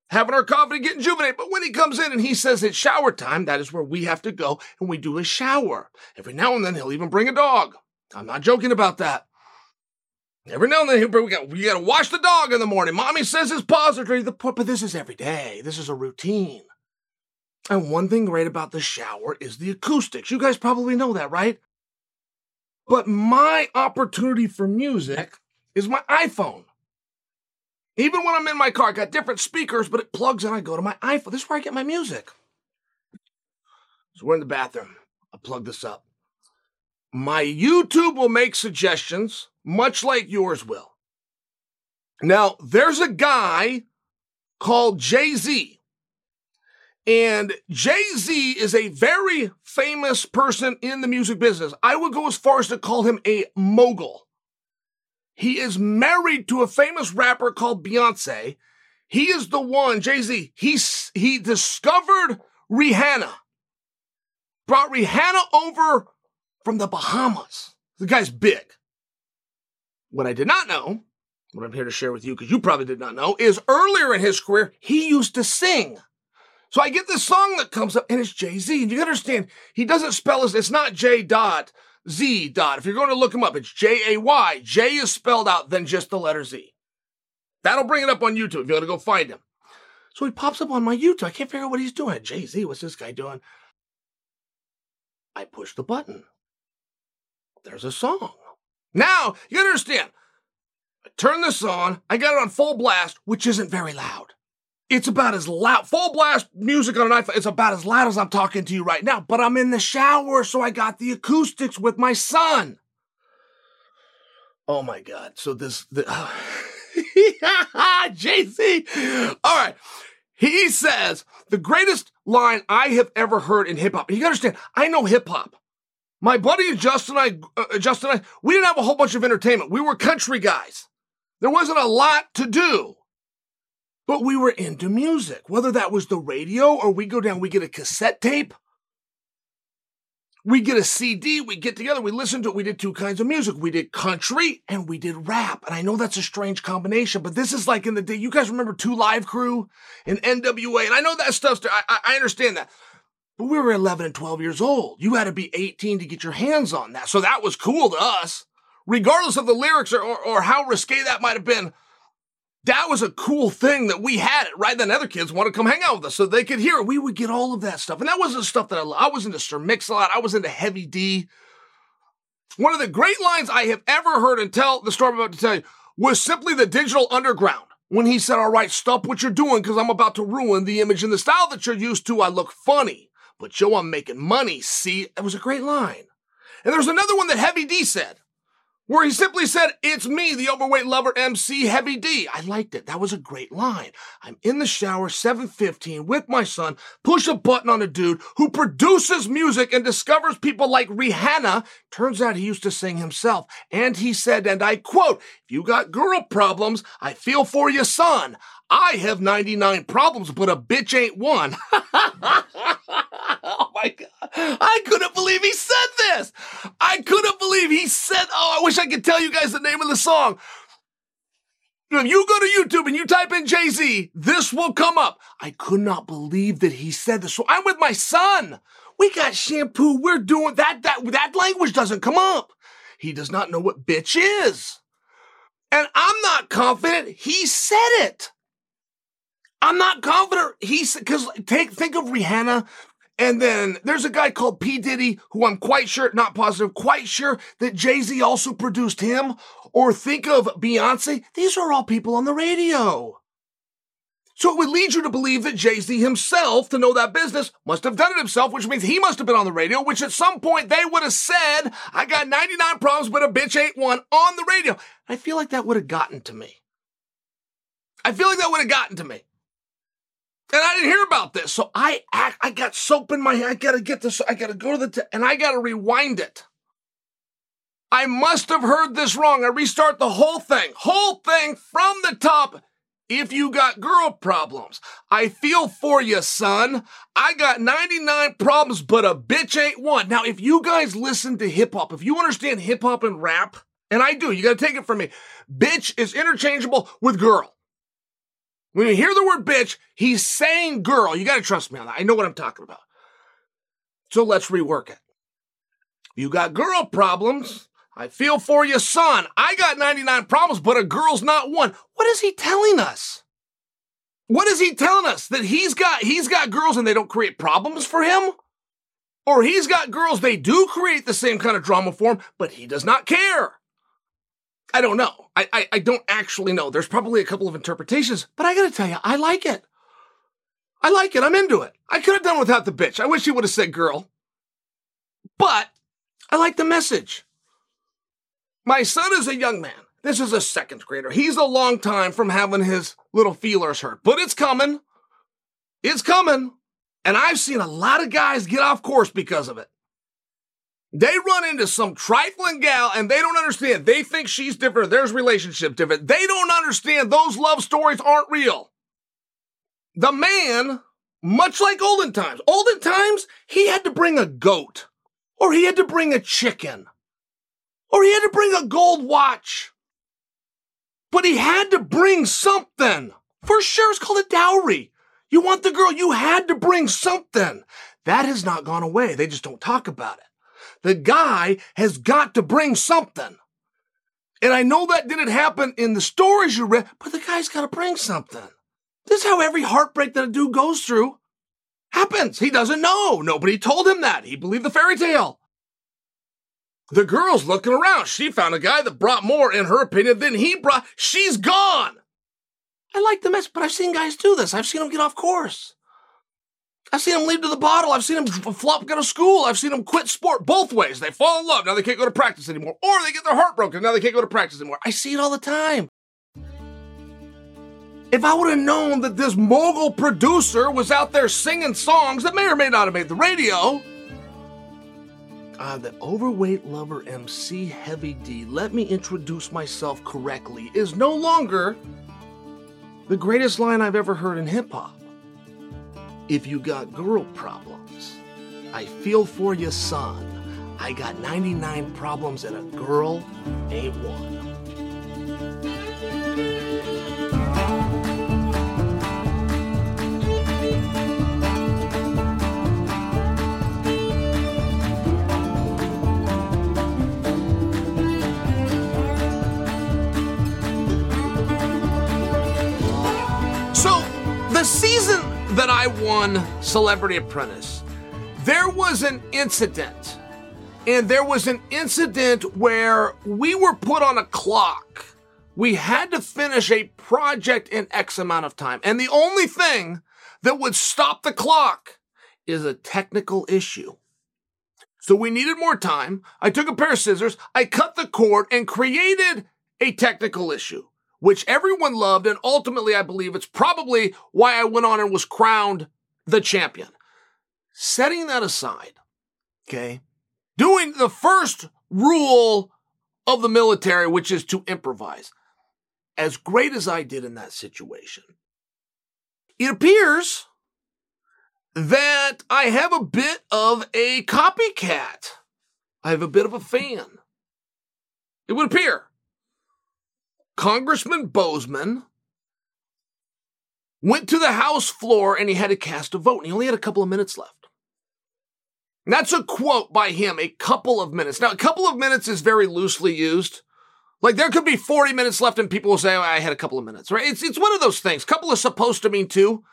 having our coffee, getting juvenate. But when he comes in and he says it's shower time, that is where we have to go and we do a shower. Every now and then he'll even bring a dog. I'm not joking about that. Every now and then he'll bring, we got, we got to wash the dog in the morning. Mommy says his paws are dirty, but this is every day. This is a routine. And one thing great about the shower is the acoustics. You guys probably know that, right? But my opportunity for music is my iPhone. Even when I'm in my car, I got different speakers, but it plugs in. I go to my iPhone. This is where I get my music. So we're in the bathroom. I plug this up. My YouTube will make suggestions, much like yours will. Now, there's a guy called Jay Z. And Jay Z is a very famous person in the music business. I would go as far as to call him a mogul. He is married to a famous rapper called Beyonce. He is the one, Jay Z, he, he discovered Rihanna, brought Rihanna over from the Bahamas. The guy's big. What I did not know, what I'm here to share with you, because you probably did not know, is earlier in his career, he used to sing. So I get this song that comes up, and it's Jay Z. And you understand, he doesn't spell his, it's not J dot Z dot. If you're going to look him up, it's J A Y. J is spelled out, then just the letter Z. That'll bring it up on YouTube if you want to go find him. So he pops up on my YouTube. I can't figure out what he's doing. Jay Z, what's this guy doing? I push the button. There's a song. Now, you understand. I turn this on. I got it on full blast, which isn't very loud. It's about as loud, full blast music on an iPhone. It's about as loud as I'm talking to you right now, but I'm in the shower, so I got the acoustics with my son. Oh my God. So this, the, oh. JC. All right. He says the greatest line I have ever heard in hip hop. You understand, I know hip hop. My buddy Justin and I, uh, Justin and I, we didn't have a whole bunch of entertainment. We were country guys. There wasn't a lot to do. But we were into music, whether that was the radio or we go down, we get a cassette tape, we get a CD, we get together, we listen to it. We did two kinds of music. We did country and we did rap. And I know that's a strange combination, but this is like in the day. You guys remember Two Live Crew and NWA? And I know that stuff's, I, I understand that. But we were 11 and 12 years old. You had to be 18 to get your hands on that. So that was cool to us, regardless of the lyrics or, or, or how risque that might have been that was a cool thing that we had it right? Then other kids want to come hang out with us so they could hear it. We would get all of that stuff. And that wasn't stuff that i, I was into sir mix-a-lot. I was into heavy d. One of the great lines i have ever heard and tell the story i'm about to tell you was simply the digital underground when he said all right stop what you're doing because i'm about to ruin the image and the style that you're used to. I look funny but joe i'm making money. See it was a great line. And there's another one that heavy d said where he simply said, It's me, the overweight lover MC Heavy D. I liked it. That was a great line. I'm in the shower, 715, with my son, push a button on a dude who produces music and discovers people like Rihanna. Turns out he used to sing himself. And he said, and I quote, If you got girl problems, I feel for you, son. I have 99 problems, but a bitch ain't one. my God. I couldn't believe he said this. I couldn't believe he said, oh, I wish I could tell you guys the name of the song. If you go to YouTube and you type in Jay Z, this will come up. I could not believe that he said this. So I'm with my son. We got shampoo. We're doing that. That, that language doesn't come up. He does not know what bitch is. And I'm not confident he said it. I'm not confident. He's because take think of Rihanna. And then there's a guy called P. Diddy, who I'm quite sure, not positive, quite sure that Jay Z also produced him. Or think of Beyonce. These are all people on the radio. So it would lead you to believe that Jay Z himself, to know that business, must have done it himself, which means he must have been on the radio, which at some point they would have said, I got 99 problems, but a bitch ain't one on the radio. I feel like that would have gotten to me. I feel like that would have gotten to me. And I didn't hear about this. So I act, I got soap in my hand. I gotta get this. I gotta go to the, and I gotta rewind it. I must have heard this wrong. I restart the whole thing, whole thing from the top. If you got girl problems, I feel for you, son. I got 99 problems, but a bitch ain't one. Now, if you guys listen to hip hop, if you understand hip hop and rap, and I do, you gotta take it from me. Bitch is interchangeable with girl. When you hear the word bitch, he's saying girl. You got to trust me on that. I know what I'm talking about. So let's rework it. You got girl problems. I feel for you, son. I got 99 problems, but a girl's not one. What is he telling us? What is he telling us? That he's got he's got girls and they don't create problems for him? Or he's got girls they do create the same kind of drama for him, but he does not care. I don't know. I, I, I don't actually know. There's probably a couple of interpretations, but I gotta tell you, I like it. I like it. I'm into it. I could have done without the bitch. I wish he would have said girl. But I like the message. My son is a young man. This is a second grader. He's a long time from having his little feelers hurt, but it's coming. It's coming. And I've seen a lot of guys get off course because of it. They run into some trifling gal and they don't understand. They think she's different. There's relationship different. They don't understand those love stories aren't real. The man, much like olden times, olden times, he had to bring a goat or he had to bring a chicken or he had to bring a gold watch. But he had to bring something. For sure, it's called a dowry. You want the girl, you had to bring something. That has not gone away. They just don't talk about it. The guy has got to bring something. And I know that didn't happen in the stories you read, but the guy's got to bring something. This is how every heartbreak that a dude goes through happens. He doesn't know. Nobody told him that. He believed the fairy tale. The girl's looking around. She found a guy that brought more, in her opinion, than he brought. She's gone. I like the mess, but I've seen guys do this. I've seen them get off course. I've seen them leave to the bottle. I've seen them flop go to school. I've seen them quit sport both ways. They fall in love. Now they can't go to practice anymore. Or they get their heart broken. Now they can't go to practice anymore. I see it all the time. If I would have known that this mogul producer was out there singing songs that may or may not have made the radio, uh, the overweight lover MC Heavy D, let me introduce myself correctly, is no longer the greatest line I've ever heard in hip hop. If you got girl problems, I feel for you, son. I got 99 problems and a girl ain't one. That I won Celebrity Apprentice, there was an incident. And there was an incident where we were put on a clock. We had to finish a project in X amount of time. And the only thing that would stop the clock is a technical issue. So we needed more time. I took a pair of scissors, I cut the cord, and created a technical issue which everyone loved. And ultimately, I believe it's probably why I went on and was crowned the champion. Setting that aside, okay, doing the first rule of the military, which is to improvise. As great as I did in that situation, it appears that I have a bit of a copycat. I have a bit of a fan. It would appear. Congressman Bozeman went to the House floor and he had to cast a vote, and he only had a couple of minutes left. And that's a quote by him, a couple of minutes. Now, a couple of minutes is very loosely used. Like there could be 40 minutes left and people will say, oh, I had a couple of minutes, right? It's, it's one of those things. Couple is supposed to mean two.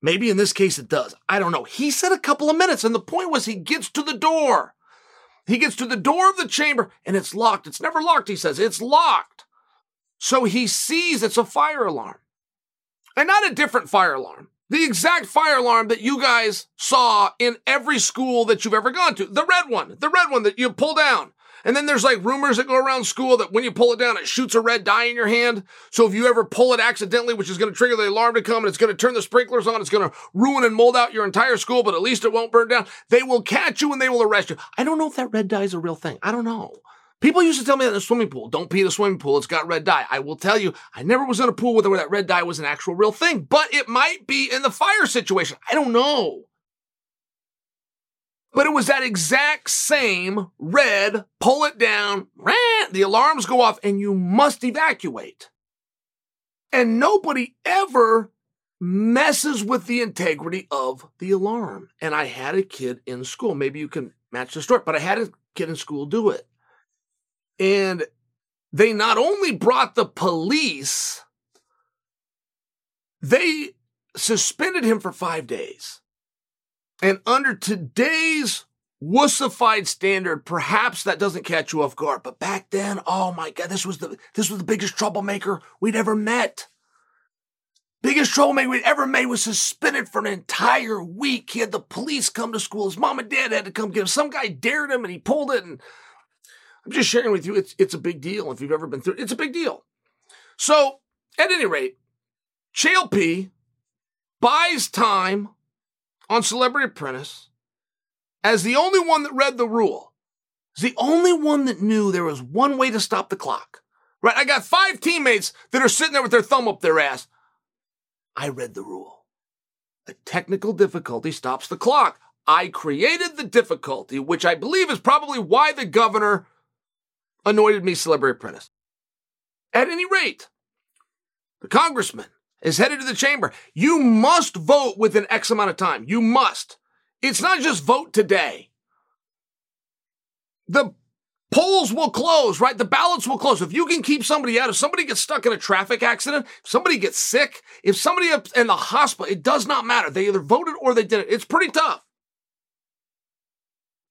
Maybe in this case it does. I don't know. He said a couple of minutes and the point was he gets to the door. He gets to the door of the chamber and it's locked. It's never locked, he says. It's locked. So he sees it's a fire alarm. And not a different fire alarm. The exact fire alarm that you guys saw in every school that you've ever gone to. The red one. The red one that you pull down. And then there's like rumors that go around school that when you pull it down, it shoots a red dye in your hand. So if you ever pull it accidentally, which is going to trigger the alarm to come and it's going to turn the sprinklers on, it's going to ruin and mold out your entire school, but at least it won't burn down. They will catch you and they will arrest you. I don't know if that red dye is a real thing. I don't know. People used to tell me that in the swimming pool, don't pee in the swimming pool, it's got red dye. I will tell you, I never was in a pool where that red dye was an actual real thing, but it might be in the fire situation. I don't know. But it was that exact same red, pull it down, the alarms go off, and you must evacuate. And nobody ever messes with the integrity of the alarm. And I had a kid in school. Maybe you can match the story, but I had a kid in school do it. And they not only brought the police, they suspended him for five days. And under today's wussified standard, perhaps that doesn't catch you off guard. But back then, oh my God, this was the this was the biggest troublemaker we'd ever met. Biggest troublemaker we'd ever made was suspended for an entire week. He had the police come to school. His mom and dad had to come get him. Some guy dared him and he pulled it and I'm just sharing with you, it's, it's a big deal. If you've ever been through it, it's a big deal. So, at any rate, JLP buys time on Celebrity Apprentice as the only one that read the rule. Is the only one that knew there was one way to stop the clock. Right? I got five teammates that are sitting there with their thumb up their ass. I read the rule. A technical difficulty stops the clock. I created the difficulty, which I believe is probably why the governor anointed me celebrity apprentice. At any rate, the congressman is headed to the chamber. You must vote within X amount of time. You must. It's not just vote today. The polls will close, right? The ballots will close. If you can keep somebody out, if somebody gets stuck in a traffic accident, if somebody gets sick, if somebody in the hospital, it does not matter. They either voted or they didn't. It's pretty tough.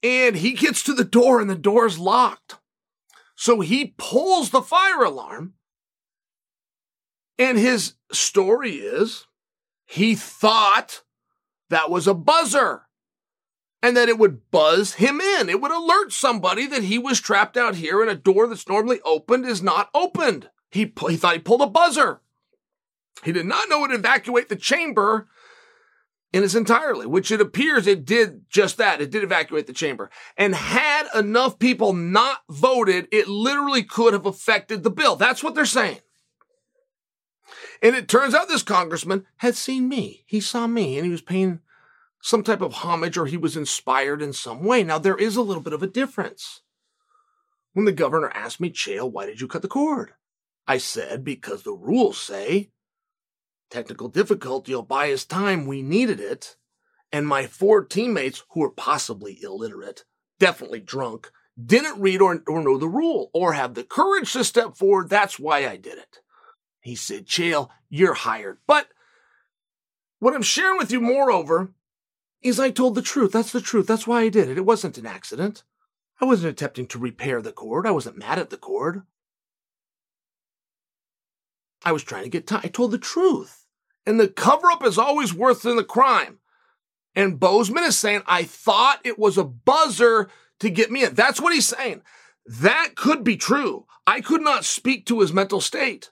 And he gets to the door and the door is locked. So he pulls the fire alarm And his story is he thought that was a buzzer and that it would buzz him in. It would alert somebody that he was trapped out here and a door that's normally opened is not opened. He, he thought he pulled a buzzer. He did not know it would evacuate the chamber in its entirely, which it appears it did just that. It did evacuate the chamber. And had enough people not voted, it literally could have affected the bill. That's what they're saying. And it turns out this congressman had seen me. He saw me and he was paying some type of homage or he was inspired in some way. Now, there is a little bit of a difference. When the governor asked me, Chael, why did you cut the cord? I said, because the rules say technical difficulty buy us time. We needed it. And my four teammates, who were possibly illiterate, definitely drunk, didn't read or, or know the rule or have the courage to step forward. That's why I did it. He said, Chael, you're hired. But what I'm sharing with you, moreover, is I told the truth. That's the truth. That's why I did it. It wasn't an accident. I wasn't attempting to repair the cord. I wasn't mad at the cord. I was trying to get time. I told the truth. And the cover up is always worse than the crime. And Bowman is saying, I thought it was a buzzer to get me in. That's what he's saying. That could be true. I could not speak to his mental state.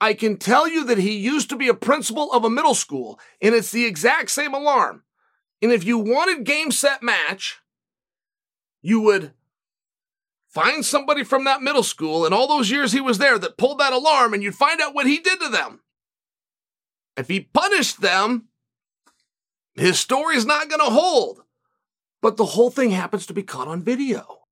I can tell you that he used to be a principal of a middle school, and it's the exact same alarm. And if you wanted game, set, match, you would find somebody from that middle school and all those years he was there that pulled that alarm and you'd find out what he did to them. If he punished them, his story's not going to hold. But the whole thing happens to be caught on video.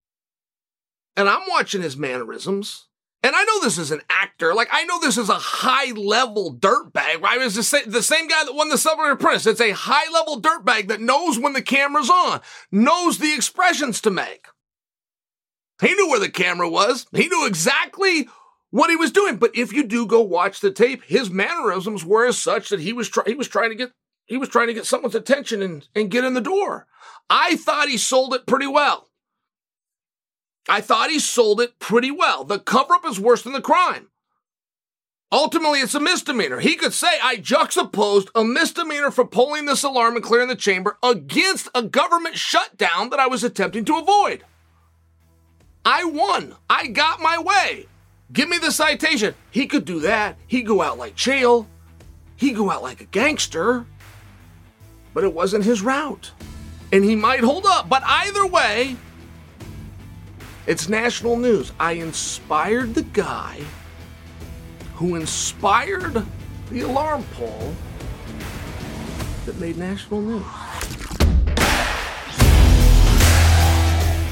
And I'm watching his mannerisms. And I know this is an actor. Like, I know this is a high level dirtbag, right? It's the same, the same guy that won the Celebrity Apprentice. It's a high level dirtbag that knows when the camera's on, knows the expressions to make. He knew where the camera was. He knew exactly what he was doing. But if you do go watch the tape, his mannerisms were as such that he was try- he was trying to get he was trying to get someone's attention and, and get in the door. I thought he sold it pretty well. I thought he sold it pretty well. The cover up is worse than the crime. Ultimately, it's a misdemeanor. He could say, I juxtaposed a misdemeanor for pulling this alarm and clearing the chamber against a government shutdown that I was attempting to avoid. I won. I got my way. Give me the citation. He could do that. He'd go out like Chael. He'd go out like a gangster. But it wasn't his route. And he might hold up. But either way, it's national news. I inspired the guy who inspired the alarm poll that made national news.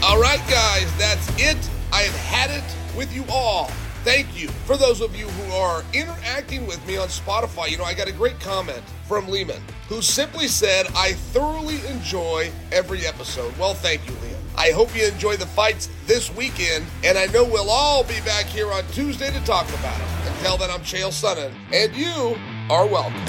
All right, guys, that's it. I have had it with you all. Thank you for those of you who are interacting with me on Spotify. You know, I got a great comment from Lehman who simply said, I thoroughly enjoy every episode. Well, thank you, Liam. I hope you enjoy the fights this weekend, and I know we'll all be back here on Tuesday to talk about it. Until then, I'm Chael Sonnen, and you are welcome.